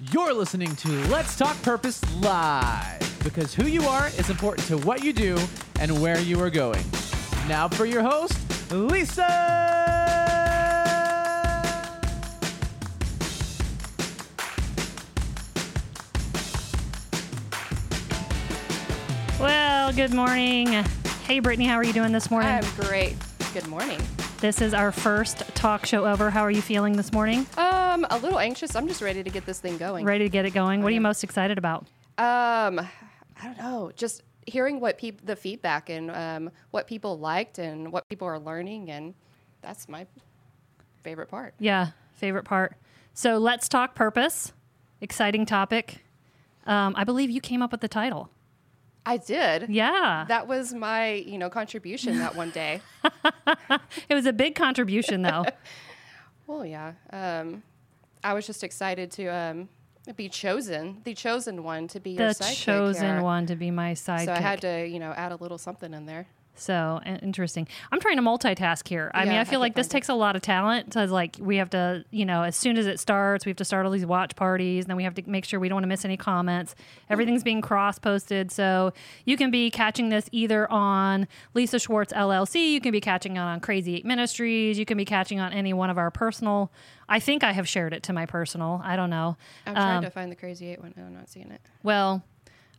You're listening to Let's Talk Purpose Live because who you are is important to what you do and where you are going. Now for your host, Lisa. Well, good morning. Hey, Brittany, how are you doing this morning? I'm great. Good morning. this is our first talk show over. How are you feeling this morning? Oh, Um, a little anxious. I'm just ready to get this thing going. Ready to get it going? What are you most excited about? Um, I don't know. Just hearing what people, the feedback and um, what people liked and what people are learning, and that's my favorite part. Yeah, favorite part. So let's talk purpose. Exciting topic. Um, I believe you came up with the title. I did. Yeah, That was my, you know, contribution that one day. it was a big contribution, though. well, yeah. Um, I was just excited to um, be chosen, the chosen one to be your the sidekick chosen here. one to be my sidekick. So I had to, you know, add a little something in there. So interesting. I'm trying to multitask here. I mean, Yeah, I I feel can like this it. takes a lot of talent. To like, we have to, you know, as soon as it starts, we have to start all these watch parties. And then we have to make sure we don't want to miss any comments. Everything's being cross posted, so you can be catching this either on Lisa Schwartz LLC. You can be catching it on Crazy Eight Ministries. You can be catching on any one of our personal. I think I have shared it to my personal. I don't know. I'm trying Um, to find the crazy eight one. I'm not seeing it. Well,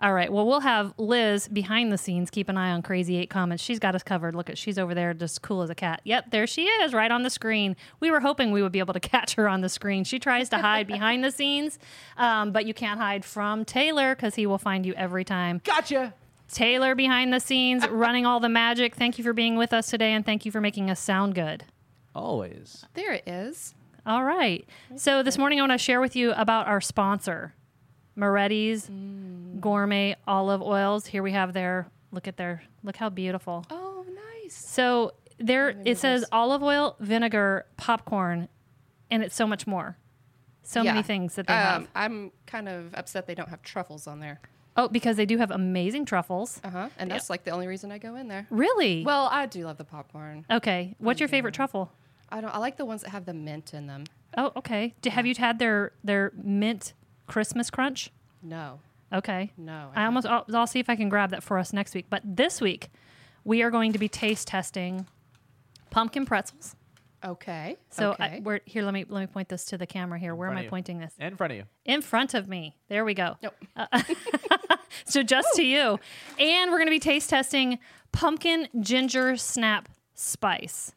all right. Well, we'll have Liz behind the scenes keep an eye on Crazy Eight comments. She's got us covered. Look at she's over there, just cool as a cat. Yep, there she is, right on the screen. We were hoping we would be able to catch her on the screen. She tries to hide behind the scenes, um, but you can't hide from Taylor because he will find you every time. Gotcha. Taylor behind the scenes, running all the magic. Thank you for being with us today, and thank you for making us sound good. Always. There it is. All right. So this morning I want to share with you about our sponsor, Moretti's Gourmet Olive Oils. Here we have their look at their look how beautiful. Oh, nice. So there it says olive oil, vinegar, popcorn, and it's so much more. So many things that they Um, have. I'm kind of upset they don't have truffles on there. Oh, because they do have amazing truffles. Uh huh. And that's like the only reason I go in there. Really? Well, I do love the popcorn. okay. What's your favorite truffle? I don't. I like the ones that have the mint in them. Oh, okay. Do, have you had their their mint Christmas crunch? No, Okay. no. I almost I'll, I'll see if I can grab that for us next week. But this week, we are going to be taste testing pumpkin pretzels. Okay. So okay. I, we're here. Let me let me point this to the camera here. Where am I you. pointing this? In front of you. In front of me. There we go. Nope. So just to you, and we're going to be taste testing pumpkin ginger snap spice.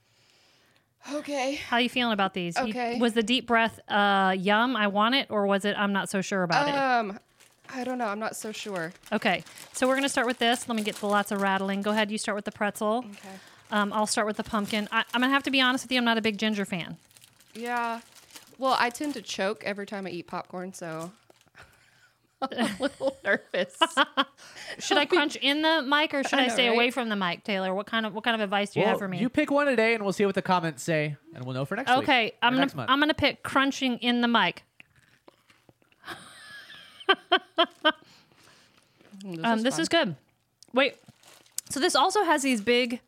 okay. How are you feeling about these? You- Okay. was the deep breath uh, yum? I want it, or was it I'm not so sure about it? Um, I don't know. I'm not so sure. Okay, so we're going to start with this. Let me get the lots of rattling. Go ahead. You start with the pretzel. Okay. Um, I'll start with the pumpkin. I, I'm going to have to be honest with you. I'm not a big ginger fan. Yeah. Well, I tend to choke every time I eat popcorn, so I'm a little nervous. Should I crunch in the mic or should I, I know, stay right? away from the mic, Taylor? What kind of what kind of advice do you have for me? You pick one today, and we'll see what the comments say, and we'll know for next week. okay, I'm gonna. I'm gonna pick crunching in the mic. This Um, this fun. is good. Wait, so this also has these big.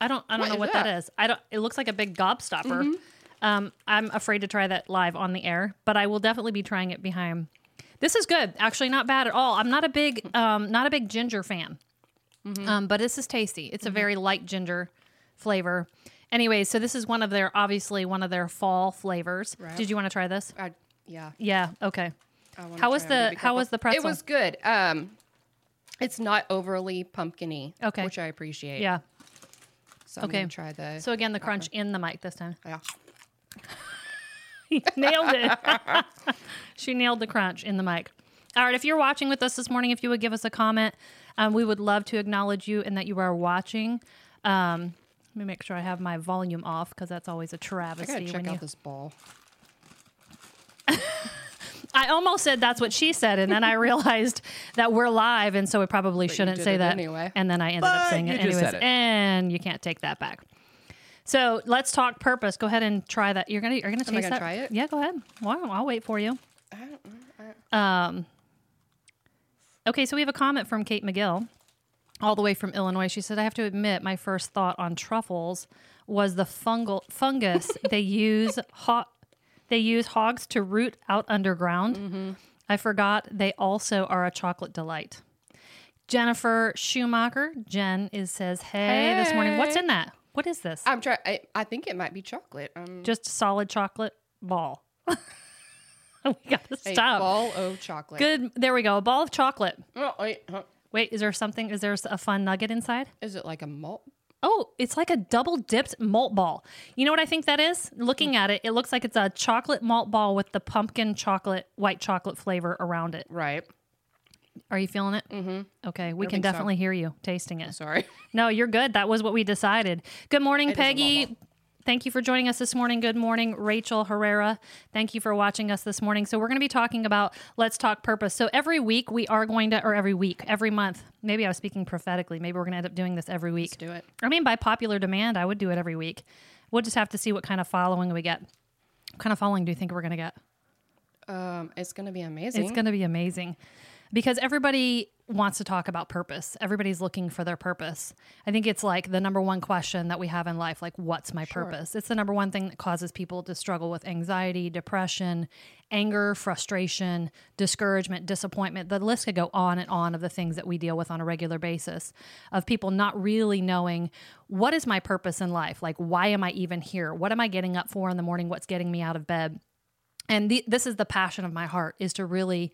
I don't I don't What know what that that? is. I don't. It looks like a big gobstopper. Um, I'm afraid to try that live on the air, but I will definitely be trying it behind. This is good. Actually, not bad at all. I'm not a big um, not a big ginger fan, um, but this is tasty. It's a very light ginger flavor. Anyway, so this is one of their obviously one of their fall flavors. Right. Did you want to try this? I, yeah. Yeah. Okay. I How was the- how was the pretzel? It was good. Um, it's not overly pumpkiny. Okay. Which I appreciate. Yeah. So I'm Okay. try the. So again, the crunch in the mic this time. yeah. nailed it. she nailed the crunch in the mic. All right, if you're watching with us this morning, if you would give us a comment, um, we would love to acknowledge you and that you are watching. Um, let me make sure I have my volume off because that's always a travesty. gotta check out you... this ball. I almost said that's what she said, and then I realized that we're live, and so we probably But shouldn't say that. anyway. And then I ended up saying it anyways, it. and you can't take that back. So let's talk purpose. Go ahead and try that. You're gonna you're gonna taste gonna that. try it? Yeah, go ahead. Well, I'll wait for you. I don't know. I- Um, okay, so we have a comment from Kate McGill, all the way from Illinois. She said, "I have to admit, my first thought on truffles was the fungal fungus they use hot They use hogs to root out underground. Mm-hmm. I forgot they also are a chocolate delight. Jennifer Schumacher, Jen is says, "Hey, this morning, what's in that? What is this? I'm trying. I, think it might be chocolate. Um, Just a solid chocolate ball." we got to a stop. ball of chocolate. Good. There we go. A ball of chocolate. Oh, wait, huh. Wait, is there something? Is there a fun nugget inside? Is it like a malt? Oh, it's like a double dipped malt ball. You know what I think that is? Looking Hmm. at it, it looks like it's a chocolate malt ball with the pumpkin chocolate, white chocolate flavor around it. Right. Are you feeling it? Mm-hmm. Okay, we can think so. definitely hear you tasting it. Sorry. No, you're good. That was what we decided. Good morning, It is a malt Peggy. Thank you for joining us this morning. Good morning, Rachel Herrera. Thank you for watching us this morning. So, we're going to be talking about Let's Talk Purpose. So, every week we are going to, or every week, every month, maybe I was speaking prophetically. Maybe we're going to end up doing this every week. Let's do it. I mean, by popular demand, I would do it every week. We'll just have to see what kind of following we get. What kind of following do you think we're going to get? Um, it's gonna be amazing. It's going to be amazing because everybody wants to talk about purpose. Everybody's looking for their purpose. I think it's like the number one question that we have in life like, what's my purpose? It's the number one thing that causes people to struggle with anxiety, depression, anger, frustration, discouragement, disappointment. The list could go on and on of the things that we deal with on a regular basis of people not really knowing what is my purpose in life? Like, why am I even here? What am I getting up for in the morning? What's getting me out of bed? and the, this is the passion of my heart is to really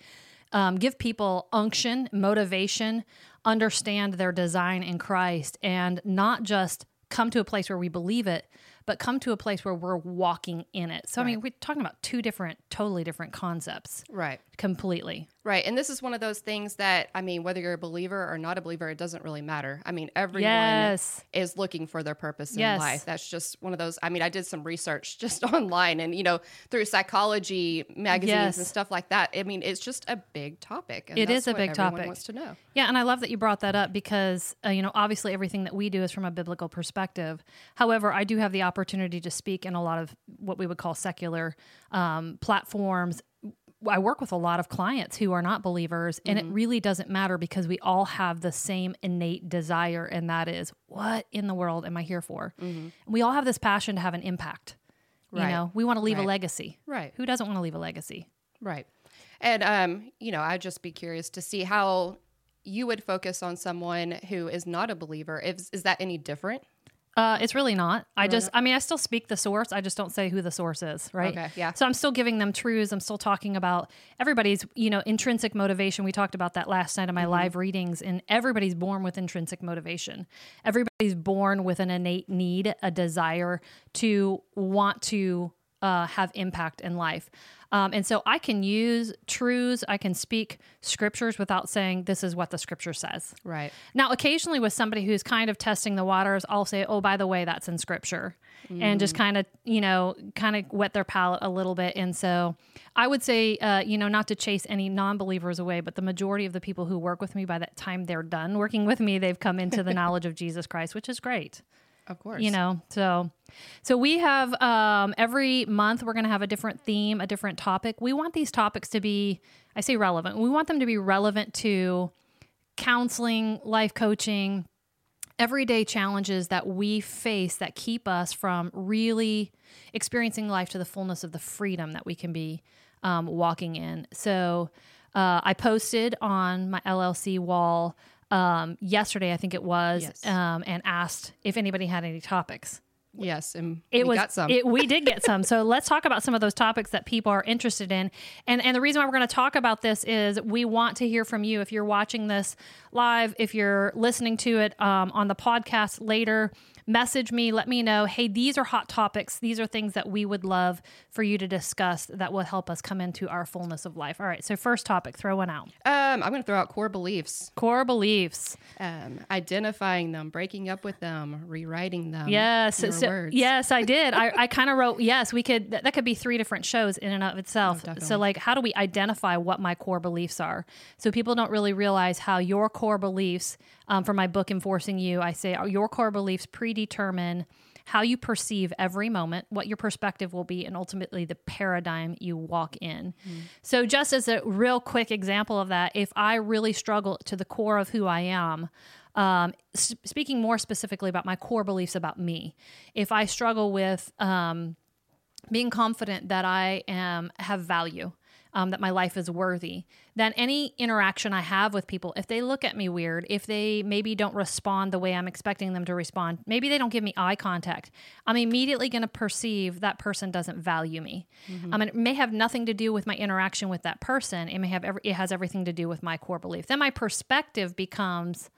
um, give people unction motivation understand their design in christ and not just come to a place where we believe it but come to a place where we're walking in it. So i mean we're talking about two different totally different concepts. Right. Completely Right. And this is one of those things that I mean, whether you're a believer or not a believer, it doesn't really matter. I mean, everyone Yes. is looking for their purpose Yes. in life. That's just one of those. I mean, I did some research just online and you know through psychology magazines Yes. and stuff like that. I mean, it's just a big topic. And It that's is a big topic. Wants to know. Yeah, and I love that you brought that up because, uh, you know, obviously everything that we do is from a biblical perspective. However, I do have the opportunity to speak in a lot of what we would call secular um, platforms. I work with a lot of clients who are not believers, and Mm-hmm. it really doesn't matter because we all have the same innate desire, and that is what in the world am I here for? We all have this passion to have an impact. Right. You Mm-hmm. Know, we want to leave a legacy. Right. Who doesn't want to leave a legacy? Right. And um, you know, I'd just be curious to see how you would focus on someone who is not a believer. Is is that any different? Uh, it's really not. I just, I mean, I still speak the source. I just don't say who the source is, right? Okay, yeah. So I'm still giving them truths. I'm still talking about everybody's, you know, intrinsic motivation. We talked about that last night in my live readings, and everybody's born with intrinsic motivation. Everybody's born with an innate need, a desire to want to uh, have impact in life. Um, and so I can use truths, I can speak scriptures without saying this is what the scripture says. Right. Now, occasionally with somebody who's kind of testing the waters, I'll say, "Oh, by the way, that's in scripture," and just kind of, you know, kind of wet their palate a little bit. And so, I would say, uh, you know, not to chase any non-believers away, but the majority of the people who work with me, by that time they're done working with me, they've come into the knowledge of Jesus Christ, which is great Of course. you know so so we have um, every month we're going to have a different theme a different topic we want these topics to be i say relevant we want them to be relevant to counseling life coaching everyday challenges that we face that keep us from really experiencing life to the fullness of the freedom that we can be um, walking in. So uh, I posted on my LLC wall um, yesterday, I think it was, Yes. um, and asked if anybody had any topics. Yes, and It we was got some. It, we did get some. So let's talk about some of those topics that people are interested in. And and the reason why we're going to talk about this is we want to hear from you. If you're watching this live, if you're listening to it um, on the podcast later, message me. Let me know. Hey, these are hot topics. These are things that we would love for you to discuss that will help us come into our fullness of life. All right. So first topic, throw one out. um, I'm going to throw out core beliefs, Core beliefs. um, identifying them, breaking up with them, rewriting them. Yes. so- yes, I did. I, I kind of wrote, yes, we could, that, that could be three different shows in and of itself. so, like, how do we identify what my core beliefs are? So, people don't really realize how your core beliefs, um, for my book, Enforcing You, I say your core beliefs predetermine how you perceive every moment, what your perspective will be, and ultimately the paradigm you walk in. So, just as a real quick example of that, if I really struggle to the core of who I am, um, s- speaking more specifically about my core beliefs about me, if I struggle with, um, being confident that I am have value, um, that my life is worthy. Then any interaction I have with people, if they look at me weird, if they maybe don't respond the way I'm expecting them to respond, maybe they don't give me eye contact, I'm immediately going to perceive that person doesn't value me. I mean, it may have nothing to do with my interaction with that person. It may have every, it has everything to do with my core belief. Then my perspective becomes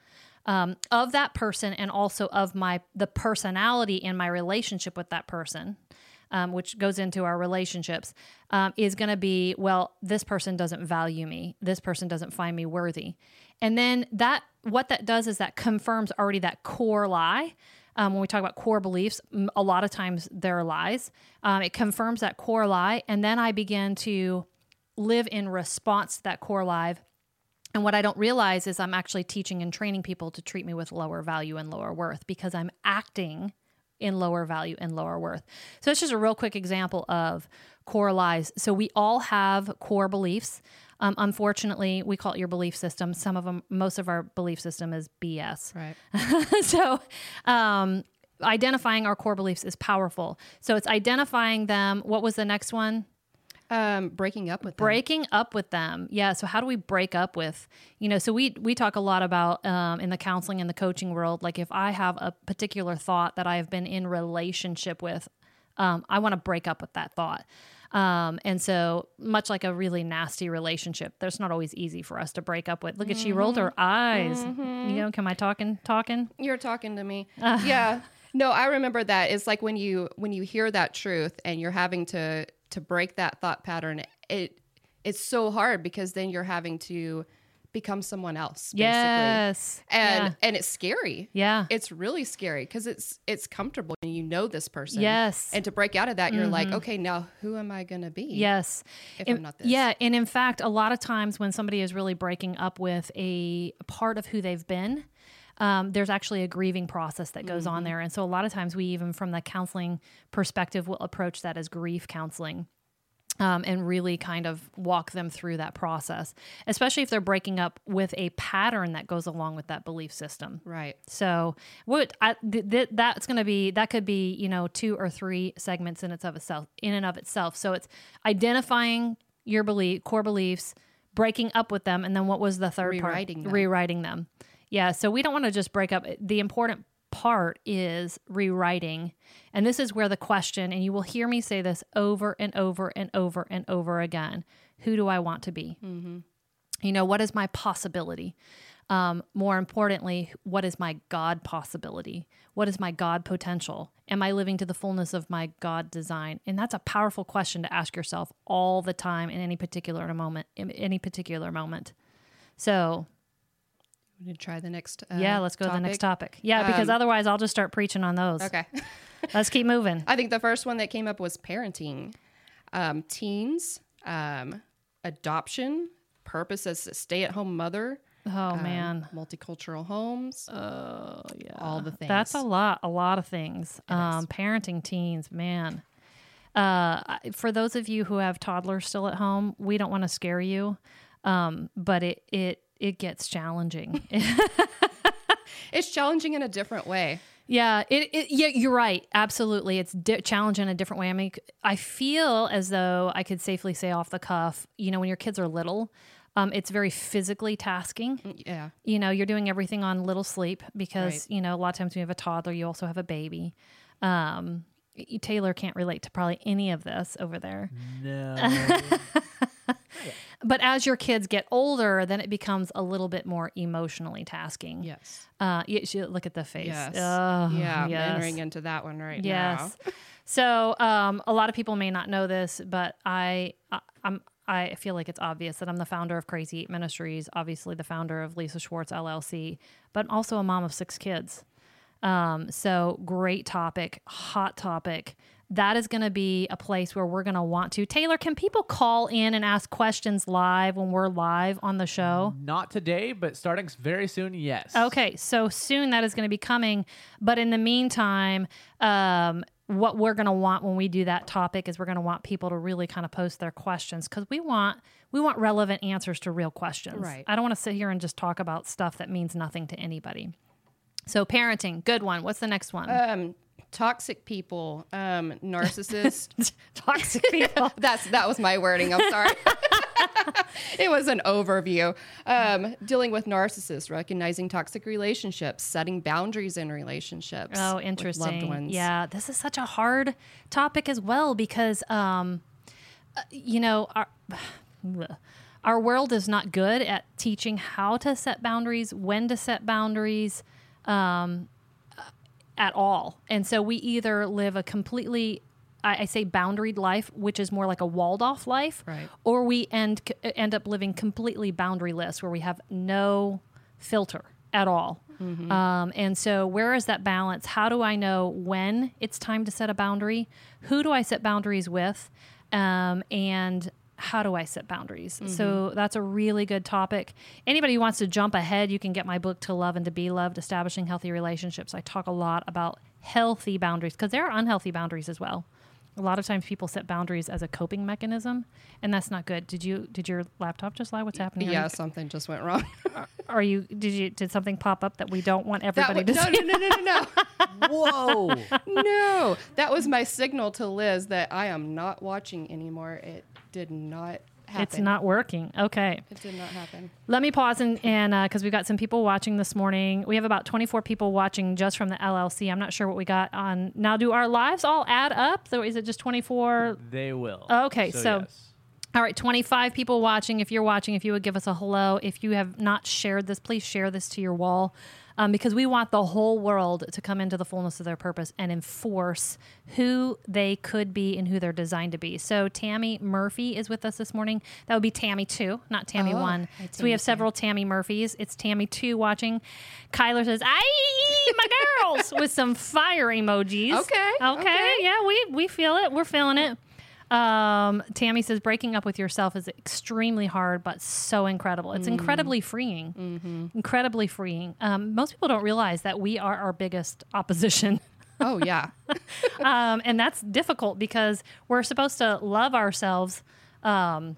um, of that person and also of my the personality in my relationship with that person um, which goes into our relationships um, is going to be well this person doesn't value me. This person doesn't find me worthy. And then that what that does is that confirms already that core lie. Um, when we talk about core beliefs a lot of times they're lies. Um, it confirms that core lie and then i begin to live in response to that core lie. And what I don't realize is I'm actually teaching and training people to treat me with lower value and lower worth because I'm acting in lower value and lower worth. So it's just a real quick example of core lies. So we all have core beliefs. Um, unfortunately, we call it your belief system. Some of them, most of our belief system is BS. Right. so, um, identifying our core beliefs is powerful. So it's identifying them. What was the next one? Um, breaking up with them. breaking up with them yeah so how do we break up with you know so we we talk a lot about um, in the counseling and the coaching world like if i have a particular thought that i have been in relationship with um, i want to break up with that thought um, and so much like a really nasty relationship there's not always easy for us to break up with look at she rolled her eyes you know come i talking talking You're talking to me. yeah. No, I remember that. It's like when you when you hear that truth and you're having to to break that thought pattern. It it's so hard because then you're having to become someone else. Basically. yes And yeah. and it's scary. yeah It's really scary because it's it's comfortable and you know this person. Yes. And to break out of that, you're like, mm-hmm. okay, now who am I gonna be? Yes. If And- I'm not this. Yeah. And in fact, a lot of times when somebody is really breaking up with a part of who they've been, um, there's actually a grieving process that goes Mm-hmm. on there. And so a lot of times we, even from the counseling perspective, will approach that as grief counseling. Um, and really kind of walk them through that process, especially if they're breaking up with a pattern that goes along with that belief system. Right. So what I, th- th- that's going to be that could be you know two or three segments in its of itself in and of itself. So it's identifying your belief core beliefs, breaking up with them, and then what was the third Rewriting part? them. Rewriting them. Yeah. So we don't want to just break up. The important part is rewriting, and this is where the question, and you will hear me say this over and over and over and over again: Who do I want to be? You know, what is my possibility? Um, more importantly, what is my God possibility? What is my God potential? Am I living to the fullness of my God design? And that's a powerful question to ask yourself all the time in any particular moment. In any particular moment. So to try the next. Uh, yeah, let's go to the next topic. Yeah, because Um, otherwise I'll just start preaching on those. Okay. Let's keep moving. I think the first one that came up was parenting, um, teens, um, adoption, purpose as a stay-at-home mother, Oh um, man. multicultural homes. Oh yeah. all the things. That's a lot, a lot of things. Um, parenting teens, man. Uh, for those of you who have toddlers still at home, we don't want to scare you, um, but it it it gets challenging. It's challenging in a different way. yeah, it, it yeah, you're right. Absolutely, it's di- challenging in a different way. I mean, I feel as though I could safely say off the cuff, you know, when your kids are little. Um, it's very physically tasking. Yeah. you know you're doing everything on little sleep because Right. you know a lot of times when you have a toddler you also have a baby um taylor can't relate to probably any of this over there No. but as your kids get older then it becomes a little bit more emotionally tasking Yes. uh you look at the face Yes. Oh, yeah. Yes. entering into that one right now. Yes. now. So um, a lot of people may not know this, but I, I I'm I feel like it's obvious that I'm the founder of Crazy Eight Ministries, obviously the founder of Lisa Schwartz LLC, but also a mom of six kids. Um, so great topic, hot topic. That is going to be a place where we're going to want to. Taylor, can people call in and ask questions live when we're live on the show? Not today, but starting very soon, yes. Okay, so soon that is going to be coming. But in the meantime, um, what we're going to want when we do that topic is we're going to want people to really kind of post their questions because we want we want relevant answers to real questions. Right. I don't want to sit here and just talk about stuff that means nothing to anybody. So parenting, good one. What's the next one? Um, toxic people, um, narcissists. Toxic people. That's that was my wording. I'm sorry. it was an overview. Um, dealing with narcissists, recognizing toxic relationships, setting boundaries in relationships. Oh, interesting. Loved ones. Yeah, this is such a hard topic as well because, um, uh, you know, our our world is not good at teaching how to set boundaries, when to set boundaries, um, at all. And so we either live a completely I, I say boundaried life, which is more like a walled off life, Right. or we end end up living completely boundaryless, where we have no filter at all. Um, and so, where is that balance? How do I know when it's time to set a boundary? Who do I set boundaries with? Um, and how do I set boundaries? So mm-hmm. that's a really good topic. Anybody who wants to jump ahead, you can get my book To Love and to Be Loved, Establishing Healthy Relationships. I talk a lot about healthy boundaries because there are unhealthy boundaries as well. A lot of times people set boundaries as a coping mechanism, and that's not good. Did you did your laptop just lie? What's happening? Yeah, something just went wrong. Are you did you did something pop up that we don't want everybody wa- to no, see? no, no, no, no, no. Whoa. no, that was my signal to Liz that I am not watching anymore. It did not happen. It's not working. Okay. It did not happen. Let me pause and and uh, because we've got some people watching this morning. We have about 24 people watching just from the LLC. I'm not sure what we got on now. Do our lives all add up? So is it just 24? they will. Okay, so- yes. All right, 25 people watching. If you're watching, if you would give us a hello. If you have not shared this, please share this to your wall um, because we want the whole world to come into the fullness of their purpose and enforce who they could be and who they're designed to be. So, Tammy Murphy is with us this morning. That would be Tammy 2, not Tammy Oh, 1. so, we have several Tammy Murphys. It's Tammy 2 watching. Kyler says, Aye, my girls, with some fire emojis. Okay, Okay. okay. Yeah, we, we feel it. We're feeling it. Um, Tammy says breaking up with yourself is extremely hard, but so incredible. It's incredibly freeing. Incredibly freeing. Um, most people don't realize that we are our biggest opposition. Oh yeah. um, and that's difficult because we're supposed to love ourselves. Um,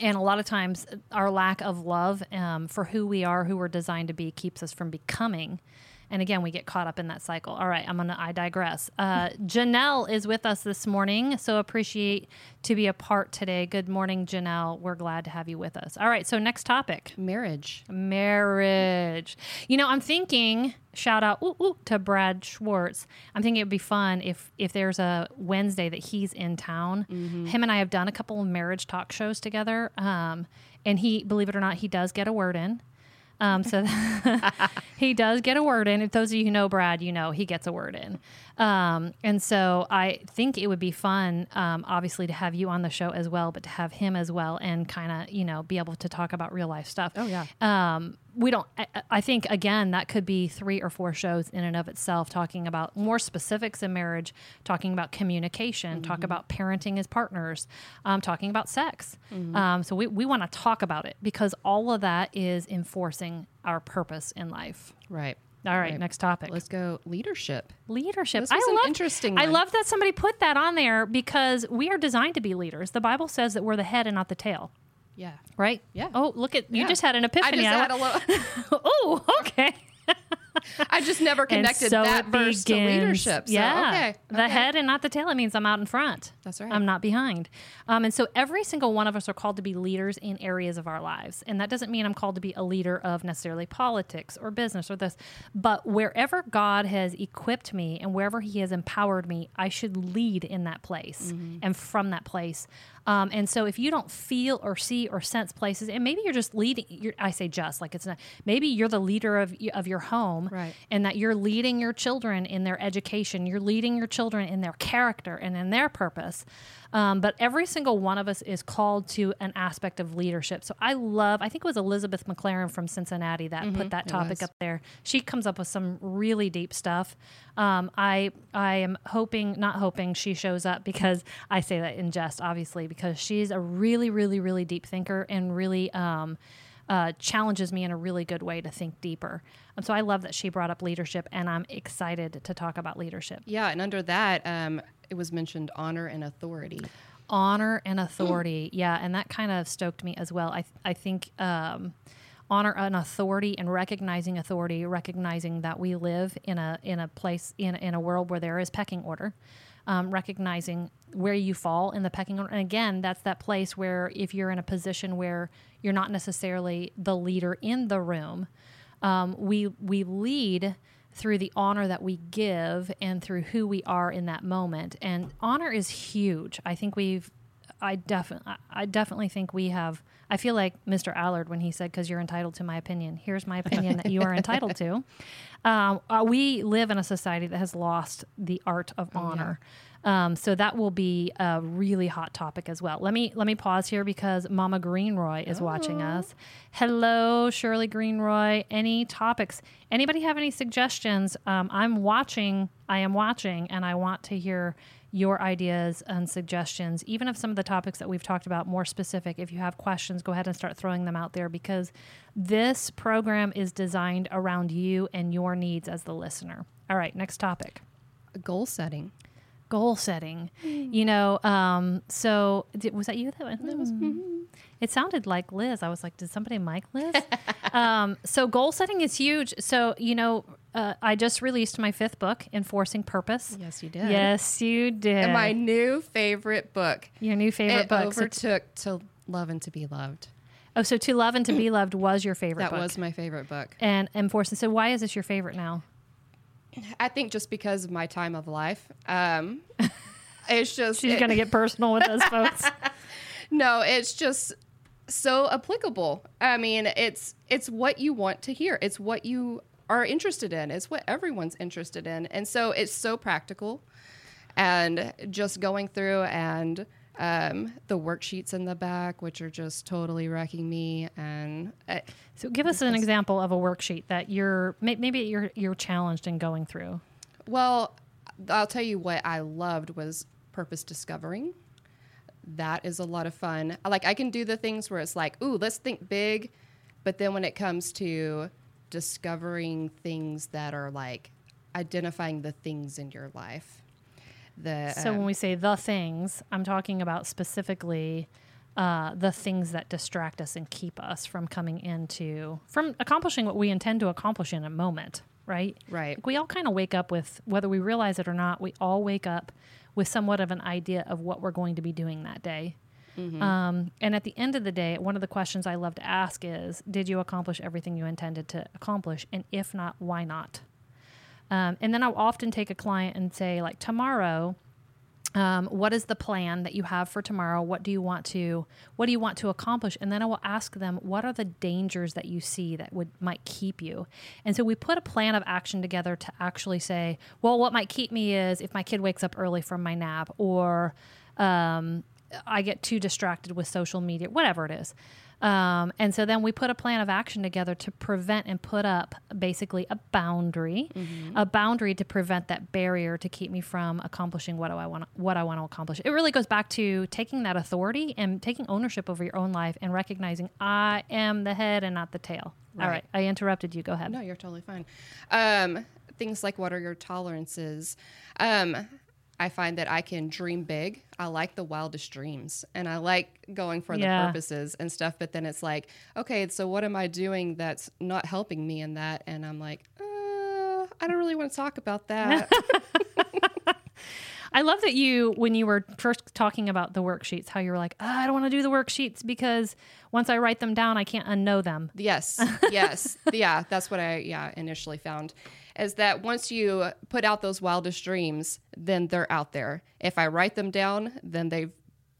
and a lot of times, our lack of love um, for who we are, who we're designed to be, keeps us from becoming. And again, we get caught up in that cycle. All right, I'm gonna. I digress. Uh, Janelle is with us this morning, so appreciate to be a part today. Good morning, Janelle. We're glad to have you with us. All right, so next topic Marriage. marriage. You know, I'm thinking shout out ooh, ooh, to Brad Schwartz. I'm thinking it'd be fun if if there's a Wednesday that he's in town. Him and I have done a couple of marriage talk shows together. Um, and he, believe it or not, he does get a word in. Um, so he does get a word in. If those of you who know Brad, you know he gets a word in. Um, and so I think it would be fun, um, obviously, to have you on the show as well, but to have him as well and kind of, you know, be able to talk about real life stuff. Oh, yeah. Um, we don't, I, I think, again, that could be three or four shows in and of itself, talking about more specifics in marriage, talking about communication, talk about parenting as partners, um, talking about sex. Um, so we, we want to talk about it because all of that is enforcing our purpose in life. Right. All right, Right. next topic. Let's go leadership. leadership. This was I an love interesting I love that somebody put that on there because we are designed to be leaders. The Bible says that we're the head and not the tail, Yeah. right? Yeah. Oh, look at you Yeah. just had an epiphany. I just had a little. oh, okay. I just never connected so that verse to leadership. So, yeah, okay. the okay. head and not the tail. It means I'm out in front. That's right. I'm not behind. Um, and so every single one of us are called to be leaders in areas of our lives. And that doesn't mean I'm called to be a leader of necessarily politics or business or this, but wherever God has equipped me and wherever He has empowered me, I should lead in that place Mm-hmm. and from that place. Um, and so if you don't feel or see or sense places, and maybe you're just leading, you're, I say just like it's not, maybe you're the leader of, of your home Right. and that you're leading your children in their education, you're leading your children in their character and in their purpose. Um, but every single one of us is called to an aspect of leadership. So I love, I think it was Elizabeth McLaren from Cincinnati that put that topic up there. She comes up with some really deep stuff. Um, I I am hoping, not hoping, she shows up because I say that in jest, obviously, because she's a really, really, really deep thinker and really. Um, uh, challenges me in a really good way to think deeper. So I love that she brought up leadership, and I'm excited to talk about leadership. Yeah, and under that, um, it was mentioned honor and authority. honor and authority yeah and that kind of stoked me as well i, I think um, honor an authority and recognizing authority, recognizing that we live in a in a place in in a world where there is pecking order. Um, recognizing where you fall in the pecking order. And again, that's that place where if you're in a position where you're not necessarily the leader in the room, um, we we lead through the honor that we give and through who we are in that moment. And honor is huge. I think we've I definitely, I definitely think we have. I feel like Mr. Allard when he said, "Because you're entitled to my opinion. Here's my opinion that you are entitled to." Um, uh, we live in a society that has lost the art of oh, honor. Yeah. Um, so that will be a really hot topic as well. Let me let me pause here because Mama Greenroy is oh. watching us. Hello, Shirley Greenroy. Any topics? Anybody have any suggestions? Um, I'm watching. I am watching, and I want to hear your ideas and suggestions, even if some of the topics that we've talked about more specific. If you have questions, go ahead and start throwing them out there because this program is designed around you and your needs as the listener. All right, next topic. Goal setting goal setting. Mm. You know, um, so did, was that you that, that was? Mm-hmm. It sounded like Liz. I was like, did somebody mic Liz? um, so goal setting is huge. So you know, uh, I just released my fifth book, Enforcing Purpose. Yes, you did. Yes, you did. And my new favorite book. Your new favorite it book. Overtook so to love and to be loved. Oh, so to love and to be loved was your favorite. Book. That book. was my favorite book. And enforcing. So why is this your favorite now? I think just because of my time of life. Um, it's just she's it, gonna get personal with us, folks. no, it's just so applicable. I mean, it's it's what you want to hear. It's what you are interested in. It's what everyone's interested in, and so it's so practical. And just going through and um, the worksheets in the back, which are just totally wrecking me. And uh, so, give us an example of a worksheet that you're maybe you're you're challenged in going through. Well, I'll tell you what I loved was purpose discovering. That is a lot of fun. Like I can do the things where it's like, ooh, let's think big, but then when it comes to discovering things that are like identifying the things in your life the so um, when we say the things, I'm talking about specifically uh, the things that distract us and keep us from coming into from accomplishing what we intend to accomplish in a moment. Right. Right. Like we all kind of wake up with whether we realize it or not. We all wake up with somewhat of an idea of what we're going to be doing that day. Mm-hmm. Um, and at the end of the day, one of the questions I love to ask is Did you accomplish everything you intended to accomplish? And if not, why not? Um, and then I'll often take a client and say, like, tomorrow, um, what is the plan that you have for tomorrow? What do you want to What do you want to accomplish? And then I will ask them, what are the dangers that you see that would might keep you? And so we put a plan of action together to actually say, well, what might keep me is if my kid wakes up early from my nap, or um, I get too distracted with social media, whatever it is. Um, and so then we put a plan of action together to prevent and put up basically a boundary, mm-hmm. a boundary to prevent that barrier to keep me from accomplishing what do I want what I want to accomplish. It really goes back to taking that authority and taking ownership over your own life and recognizing I am the head and not the tail. Right. All right, I interrupted you. Go ahead. No, you're totally fine. Um, things like what are your tolerances? Um, I find that I can dream big. I like the wildest dreams and I like going for yeah. the purposes and stuff. But then it's like, okay, so what am I doing that's not helping me in that? And I'm like, uh, I don't really want to talk about that. I love that you, when you were first talking about the worksheets, how you were like, oh, I don't want to do the worksheets because once I write them down, I can't unknow them. Yes. Yes. yeah. That's what I, yeah, initially found is that once you put out those wildest dreams, then they're out there. If I write them down, then they've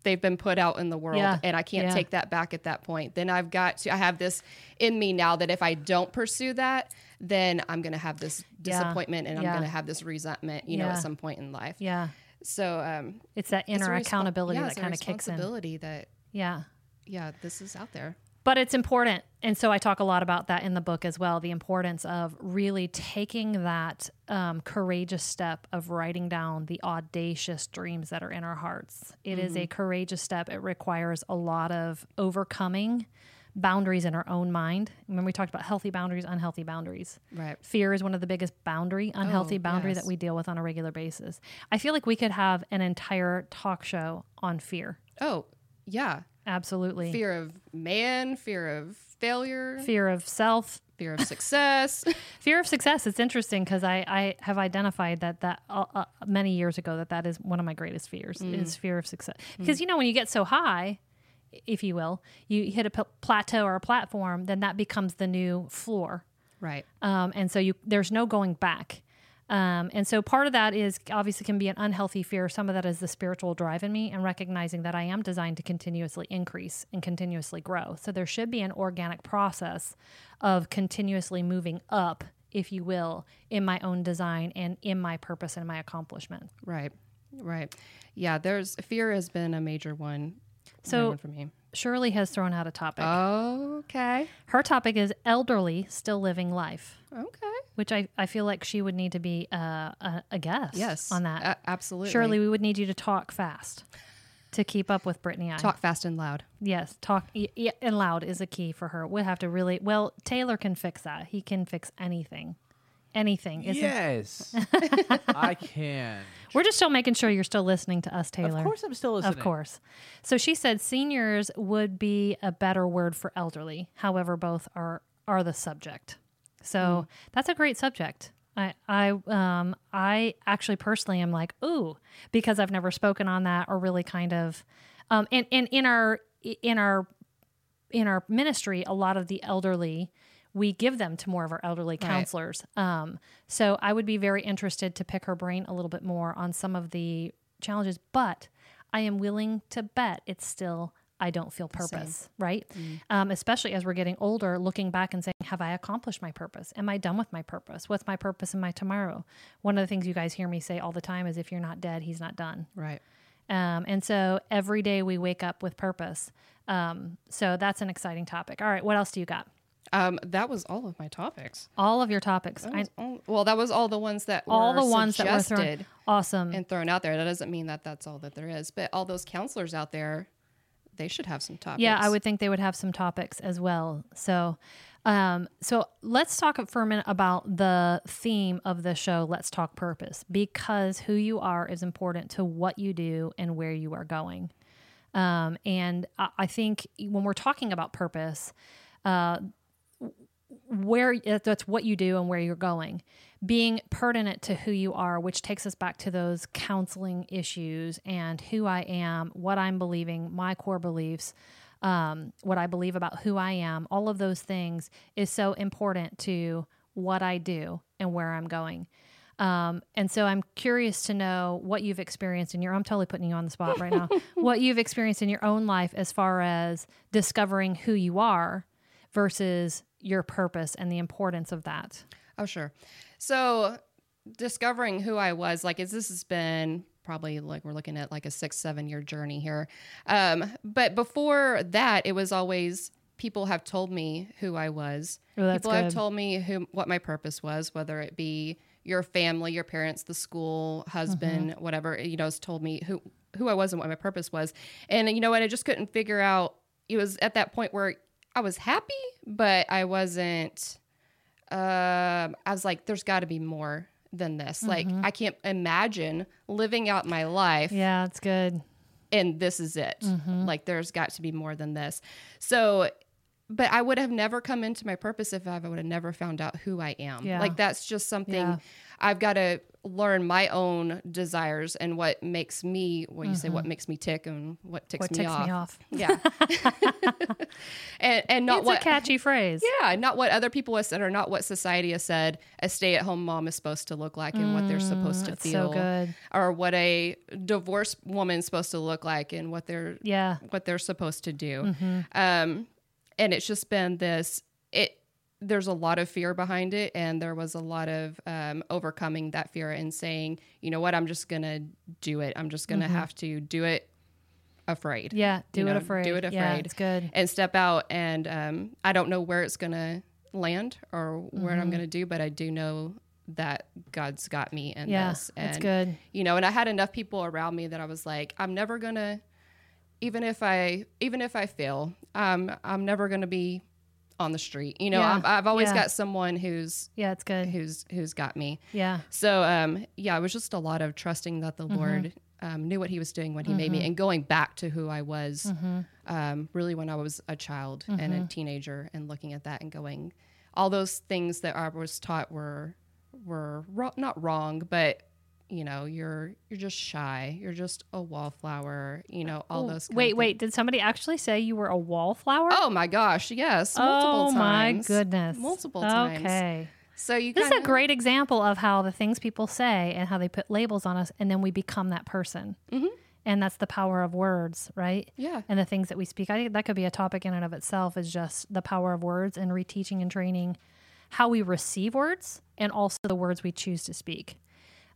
they've been put out in the world yeah. and I can't yeah. take that back at that point. Then I've got to I have this in me now that if I don't pursue that, then I'm going to have this disappointment yeah. and I'm going to have this resentment, you know, at some point in life. Yeah. So um it's that inner it's accountability that kind of kicks in. Responsibility that Yeah. Yeah, this is out there but it's important. And so i talk a lot about that in the book as well the importance of really taking that um, courageous step of writing down the audacious dreams that are in our hearts. It mm-hmm. is a mm-hmm. courageous step. It requires a lot of overcoming boundaries in our own mind. When we talked about healthy boundaries unhealthy boundaries. Right. Fear is one of the biggest boundary unhealthy oh, boundary yes. that we deal with on a regular basis. I feel like we could have an entire talk show on fear. Oh yeah Absolutely. fear of man, fear of failure, Fear of self, fear of success. fear of success. It's interesting because I, I have identified that that uh, uh, many years ago that that is one of my greatest fears is fear of success. Because you know when you get so high if you will you hit a p- plateau or a platform then that becomes the new floor. Right. um, and so you there's no going back um, and so part of that is obviously can be an unhealthy fear some of that is the spiritual drive in me and recognizing that i am designed to continuously increase and continuously grow so there should be an organic process of continuously moving up if you will in my own design and in my purpose and my accomplishment Right. Right. Yeah, there's fear has been a major one. So- one for me. shirley has thrown out a topic Okay. her topic is elderly still living life Okay. Which I, I feel like she would need to be uh, a, a guest Yes. on that A- absolutely. Shirley we would need you to talk fast to keep up with Brittany. I. talk fast and loud. Yes, talk y- y- and loud is a key for her. We'll have to really. Well, Taylor can fix that. He can fix anything, anything. Isn't, Yes, I can. We're just still making sure you're still listening to us, Taylor. Of course, I'm still listening. Of course. So she said seniors would be a better word for elderly. However, both are are the subject. So that's a great subject. I I um I actually personally am like ooh because I've never spoken on that or really kind of um and, and in our in our in our ministry a lot of the elderly we give them to more of our elderly counselors. Um, so i would be very interested to pick her brain a little bit more on some of the challenges but i am willing to bet it's still i don't feel purpose right um, especially as we're getting older looking back and saying have i accomplished my purpose am i done with my purpose what's my purpose in my tomorrow one of the things you guys hear me say all the time is if you're not dead he's not done Right. um, and so every day we wake up with purpose. Um, so that's an exciting topic. All right, what else do you got? Um, that was all of my topics. All of your topics. That all- well, that was all the ones that all were the ones that were thrown. suggested Awesome. and thrown out there. That doesn't mean that that's all that there is, but all those counselors out there, they should have some topics. yeah, I would think they would have some topics as well. So, um, so let's talk for a minute about the theme of the show. Let's talk purpose because who you are is important to what you do and where you are going. Um, and I, I think when we're talking about purpose, uh, where that's what you do and where you're going. Being pertinent to who you are which takes us back to those counseling issues and who i am what i'm believing my core beliefs um, what i believe about who i am all of those things is so important to what i do and where i'm going. Um, and so i'm curious to know what you've experienced in your i'm totally putting you on the spot right now what you've experienced in your own life as far as discovering who you are versus your purpose and the importance of that. Oh, sure. So, discovering who I was, like, is this has been probably like we're looking at like a six, seven year journey here. Um, but before that, it was always people have told me who I was. Oh, people have told me who what my purpose was, whether it be your family, your parents, the school, husband, Mm-hmm. whatever. You know, has told me who who I was and what my purpose was. And you know what? I just couldn't figure out. It was at that point where I was happy, but I wasn't. Um, I was like, there's got to be more than this. Like, I can't imagine living out my life Yeah, it's good. and this is it. Mm-hmm. Like there's got to be more than this. So, but I would have never come into my purpose if I would have never found out who I am. Yeah. Like that's just something Yeah. I've got to learn my own desires and what makes me, what you say, what makes me tick and what ticks, Mm-hmm. What me, ticks off. me off? Yeah. and and not It's what a catchy phrase. yeah, not what other people have said or not what society has said a stay at home mom is supposed to look like and what they're supposed to Mm, so feel. good. Or what a divorced woman's supposed to look like and what they're Yeah. what they're supposed to do. Mm-hmm. Um, and it's just been this it there's a lot of fear behind it and there was a lot of um, overcoming that fear and saying you know what i'm just gonna do it i'm just gonna have to do it afraid Mm-hmm. Yeah. Do You it know, afraid. do it afraid Yeah, it's good. and step out and um, i don't know where it's gonna land or what Mm-hmm. i'm gonna do but i do know that god's got me in Yeah, this that's and good. you know and i had enough people around me that i was like i'm never gonna even if i even if i fail um, i'm never gonna be on the street you know Yeah, I've, I've always yeah. got someone who's Yeah, it's good. who's who's got me Yeah. so um yeah it was just a lot of trusting that the Mm-hmm. lord um, knew what he was doing when he made me, and going back to who I was, um, really when I was a child and a teenager, and looking at that and going, all those things that I was taught were were ro- not wrong, but you know, you're you're just shy, you're just a wallflower, you know, all those. Wait, wait. Did somebody actually say you were a wallflower? Oh my gosh, yes, multiple oh my times. goodness. multiple times. Okay. So you This is a great example of how the things people say and how they put labels on us, and then we become that person. Mm-hmm. And that's the power of words, right? Yeah. And the things that we speak. I think that could be a topic in and of itself, is just the power of words and reteaching and training how we receive words and also the words we choose to speak.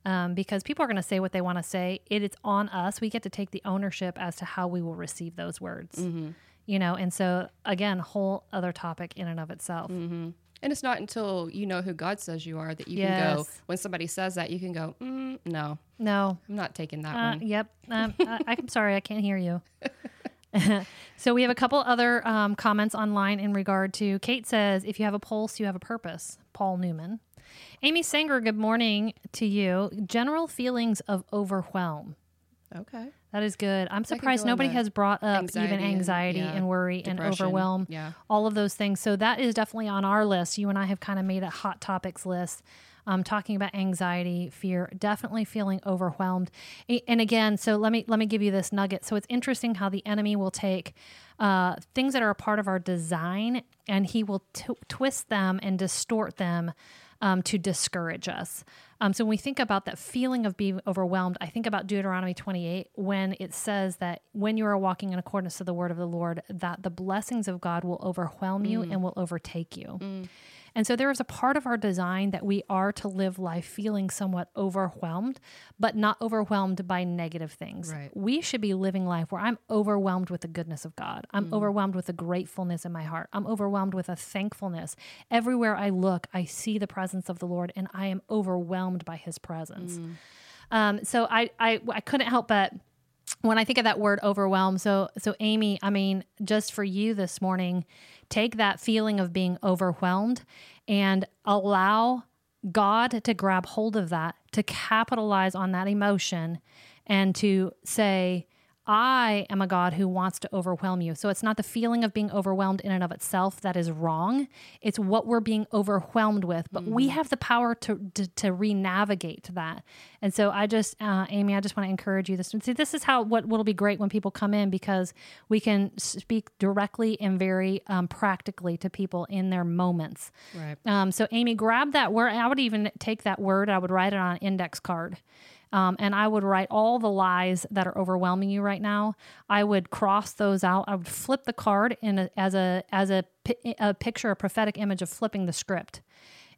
Um, because people are going to say what they want to say. It is on us. We get to take the ownership as to how we will receive those words. Mm-hmm. You know, and so again, whole other topic in and of itself. Mm-hmm. And it's not until you know who God says you are that you can go. When somebody says that, you can go, mm, "No, No, I'm not taking that Uh, one." yep. Um, I, I'm sorry, I can't hear you. so we have a couple other um, comments online in regard to Kate says, "If you have a pulse, you have a purpose." Paul Newman, Amy Sanger. Good morning to you. General feelings of overwhelm. Okay. That is good. I'm surprised go nobody has brought up anxiety even and- anxiety yeah, and worry and overwhelm. yeah. All of those things. So that is definitely on our list. You and I have kind of made a hot topics list. Um, talking about anxiety, fear, definitely feeling overwhelmed, and again, so let me let me give you this nugget. So it's interesting how the enemy will take uh, things that are a part of our design, and he will t- twist them and distort them um, to discourage us. Um, so when we think about that feeling of being overwhelmed, I think about Deuteronomy 28 when it says that when you are walking in accordance to the word of the Lord, that the blessings of God will overwhelm you and will overtake you. And so there is a part of our design that we are to live life feeling somewhat overwhelmed, but not overwhelmed by negative things. Right. We should be living life where I'm overwhelmed with the goodness of God. I'm overwhelmed with the gratefulness in my heart. I'm overwhelmed with a thankfulness. Everywhere I look, I see the presence of the Lord and I am overwhelmed by his presence. Um, so I, I, I couldn't help but when I think of that word overwhelm, so so Amy, I mean, just for you this morning, take that feeling of being overwhelmed and allow God to grab hold of that, to capitalize on that emotion and to say, I am a God who wants to overwhelm you. So it's not the feeling of being overwhelmed in and of itself that is wrong. It's what we're being overwhelmed with. But we have the power to, to, to re-navigate that. And so I just, uh, Amy, I just want to encourage you this. See, this is how what will be great when people come in because we can speak directly and very um, practically to people in their moments. Right. Um, so, Amy, grab that word. I would even take that word, I would write it on an index card. Um, and I would write all the lies that are overwhelming you right now. I would cross those out. I would flip the card in a, as a as a, a picture, a prophetic image of flipping the script,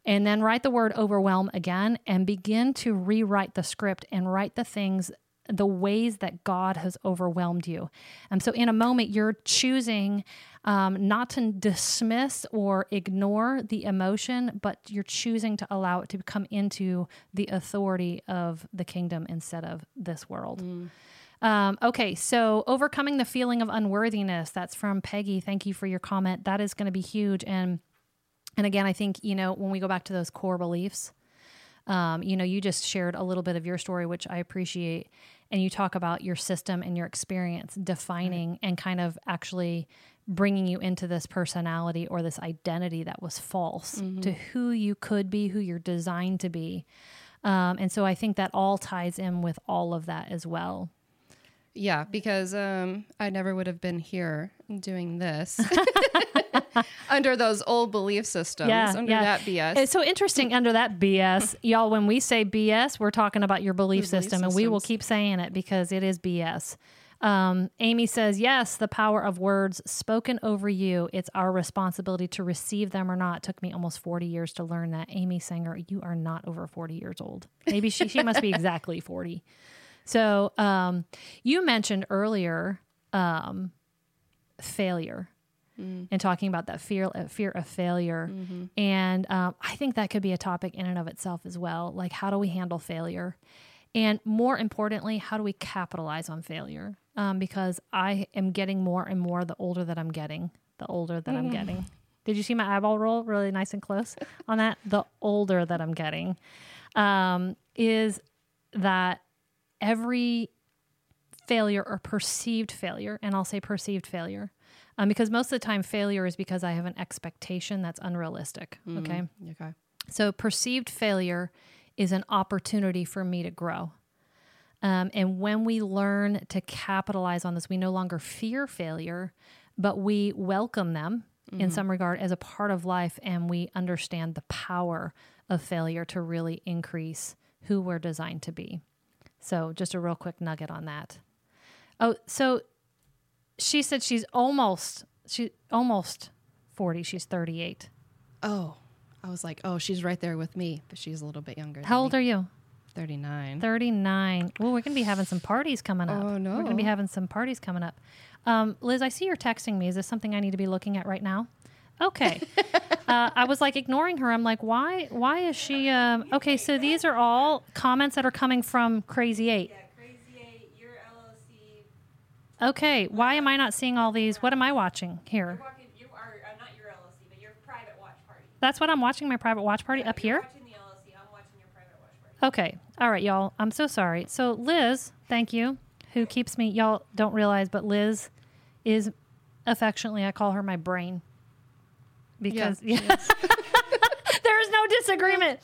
and then write the word overwhelm again, and begin to rewrite the script and write the things the ways that God has overwhelmed you. And so, in a moment, you're choosing um, not to dismiss or ignore the emotion, but you're choosing to allow it to come into the authority of the kingdom instead of this world. Um, okay, so overcoming the feeling of unworthiness. That's from Peggy. Thank you for your comment. That is going to be huge. And and again, I think you know when we go back to those core beliefs, um, you know, you just shared a little bit of your story, which I appreciate, and you talk about your system and your experience defining and kind of actually bringing you into this personality or this identity that was false to who you could be, who you're designed to be. Um, and so I think that all ties in with all of that as well. Yeah, because um, I never would have been here doing this under those old belief systems, yeah, under that BS. It's so interesting under that BS. Y'all, when we say BS, we're talking about your belief Your belief system, and we will keep saying it because it is BS. Um, Amy says, Yes, the power of words spoken over you. It's our responsibility to receive them or not. It took me almost 40 years to learn that. Amy Sanger, you are not over 40 years old. Maybe she, she must be exactly 40. So um, you mentioned earlier um, failure and talking about that fear uh, fear of failure. And um, i think that could be a topic in and of itself as well like how do we handle failure? And more importantly how do we capitalize on failure? Um, because i am getting more and more the older that i'm getting the older that i'm getting. Did you see my eyeball roll really nice and close on that? The older that i'm getting um, is that every failure or perceived failure, and I'll say perceived failure, um, because most of the time failure is because I have an expectation that's unrealistic. Okay. Okay. So perceived failure is an opportunity for me to grow. Um, and when we learn to capitalize on this, we no longer fear failure, but we welcome them in some regard as a part of life, and we understand the power of failure to really increase who we're designed to be. So, just a real quick nugget on that. Oh, so she said she's almost she almost 40, she's 38. Oh, I was like, oh, she's right there with me, but she's a little bit younger. How old are you? Thirty nine. 39. Well, we're going to be having some parties coming up. Oh, no. We're going to be having some parties coming up. Um, Liz, I see you're texting me. Is this something I need to be looking at right now? Okay. uh, I was like ignoring her. I'm like, why? Why is she? Um, okay, so these are all comments that are coming from Crazy Eight. Yeah, Crazy Eight, your LLC. Okay, why am I not seeing all these? What am I watching here? You're walking, you are not your LLC, but your private watch party. That's what I'm watching. My private watch party up here. watching the LLC. I'm watching your private watch party. Okay. All right, y'all. I'm so sorry. So, Liz, thank you, who keeps me, y'all don't realize, but Liz is affectionately, I call her my brain. Because, yeah. there is no disagreement.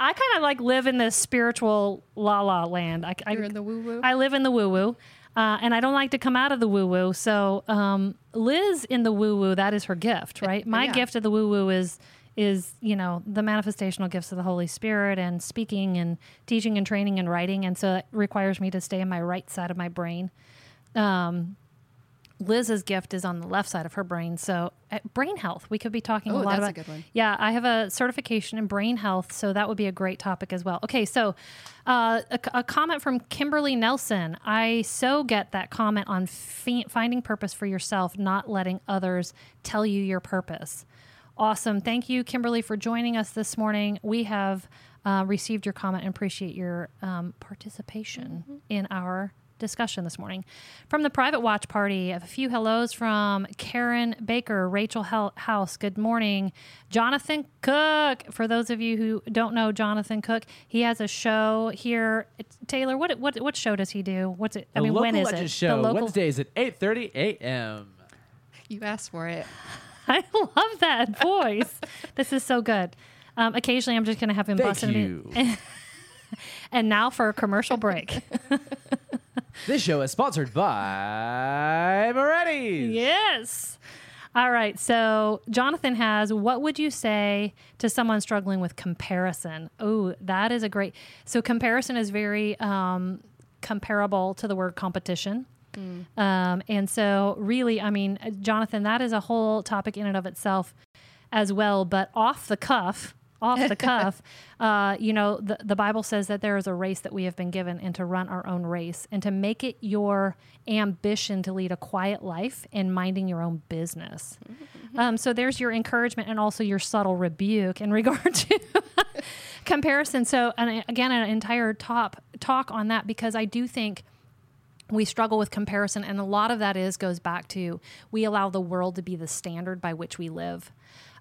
I kind of like live in this spiritual la la land. I, I, You're in the woo woo. I live in the woo woo. Uh, and I don't like to come out of the woo woo. So, um, Liz in the woo woo, that is her gift, right? My yeah. gift of the woo woo is is you know the manifestational gifts of the Holy Spirit and speaking and teaching and training and writing, and so it requires me to stay in my right side of my brain. Um, Liz's gift is on the left side of her brain. So, uh, brain health, we could be talking a Oh, lot that's a about. good one. Yeah, I have a certification in brain health, so that would be a great topic as well. Okay, so uh, a, a comment from Kimberly Nelson. I so get that comment on fi- finding purpose for yourself, not letting others tell you your purpose. Awesome. Thank you, Kimberly, for joining us this morning. We have uh, received your comment and appreciate your um, participation in our discussion this morning. From the private watch party, a few hellos from Karen Baker, Rachel Hel- House. Good morning. Jonathan Cook. For those of you who don't know Jonathan Cook, he has a show here. It's- Taylor, what what what show does he do? What's it? I The mean, local when is Legend it? Show, the local. Wednesdays at 8.30 a.m. You asked for it. I love that voice. this is so good. Um, occasionally, I'm just going to have him Thank bust into you. And now for a commercial break. This show is sponsored by Moretti's. yes. All right. So Jonathan has what would you say to someone struggling with comparison? Oh, that is a great. So comparison is very um, comparable to the word competition. Um, and so, really, I mean, uh, Jonathan, that is a whole topic in and of itself as well. But off the cuff, off the cuff, uh, you know, the, the Bible says that there is a race that we have been given and to run our own race and to make it your ambition to lead a quiet life and minding your own business. Um, so there's your encouragement and also your subtle rebuke in regard to comparison. So, and again, an entire top talk on that because I do think we struggle with comparison and a lot of that is goes back to we allow the world to be the standard by which we live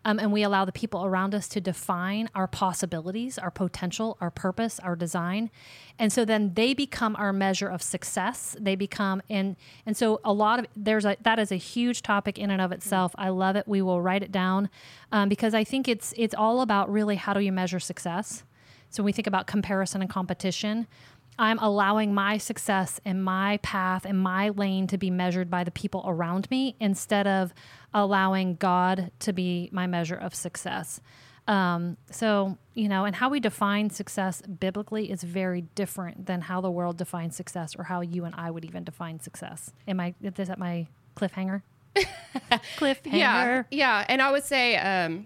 um, and we allow the people around us to define our possibilities our potential our purpose our design. And so then they become our measure of success. They become and and so a lot of there's a that is a huge topic in and of itself. I love it. We will write it down um, because i think it's it's all about really how do you measure success. So when we think about comparison and competition I'm allowing my success and my path and my lane to be measured by the people around me instead of allowing God to be my measure of success. Um, so, you know, and how we define success biblically is very different than how the world defines success or how you and I would even define success. Am I, is that my cliffhanger? cliffhanger. Yeah, yeah. And I would say um,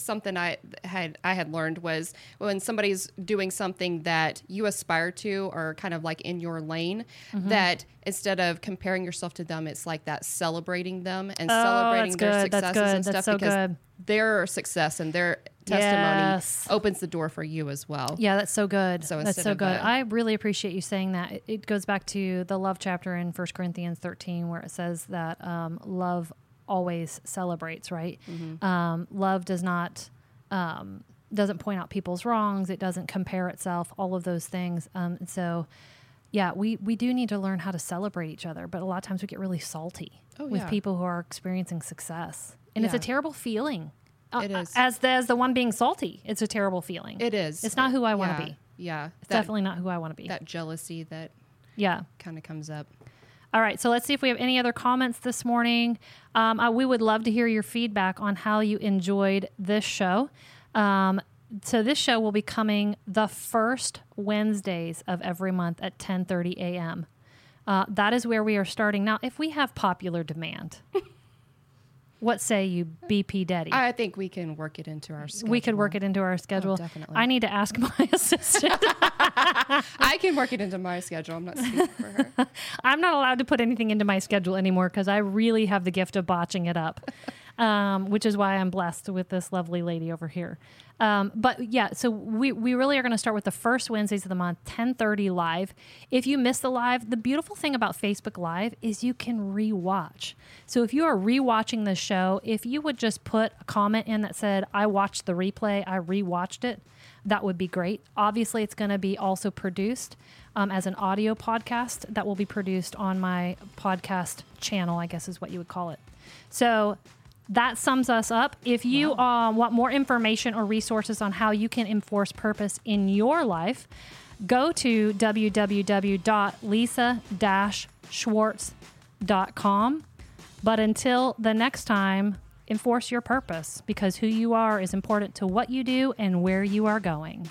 something I had I had learned was when somebody's doing something that you aspire to or kind of like in your lane, Mm-hmm. that instead of comparing yourself to them, it's like that celebrating them and Oh, celebrating their successes and stuff so because good. their success and their testimony Yes. opens the door for you as well. Yeah, that's so good. So that's so good. a- I really appreciate you saying that. It, it goes back to the love chapter in First Corinthians 13 where it says that um, love always celebrates, right? Um, love does not um, doesn't point out people's wrongs. It doesn't compare itself. All of those things. Um, and so, yeah, we we do need to learn how to celebrate each other, but a lot of times we get really salty Oh, with yeah. people who are experiencing success, and it's a terrible feeling. Uh, It is. as the as the one being salty. It's a terrible feeling. It is. It's not who I want to Yeah. be. Yeah. It's definitely not who I want to be. that jealousy that yeah. kind of comes up. All right, so let's see if we have any other comments this morning. Um, uh, we would love to hear your feedback on how you enjoyed this show. Um, so this show will be coming the first Wednesdays of every month at 10:30 a.m. Uh, that is where we are starting now. If we have popular demand, what say you, BP Daddy? I think we can work it into our schedule. we could work it into our schedule. definitely. I need to ask my assistant. I can work it into my schedule. I'm not speaking for her. I'm not allowed to put anything into my schedule anymore because I really have the gift of botching it up, um, which is why I'm blessed with this lovely lady over here. Um, but yeah, so we, we really are going to start with the first Wednesdays of the month, 10:30 live. If you miss the live, the beautiful thing about Facebook Live is you can rewatch. So if you are rewatching the show, if you would just put a comment in that said, "I watched the replay, I rewatched it," that would be great. Obviously, it's going to be also produced um, as an audio podcast that will be produced on my podcast channel, I guess is what you would call it. So that sums us up. If you uh, want more information or resources on how you can enforce purpose in your life, go to www.lisa-schwartz.com. But until the next time, enforce your purpose because who you are is important to what you do and where you are going.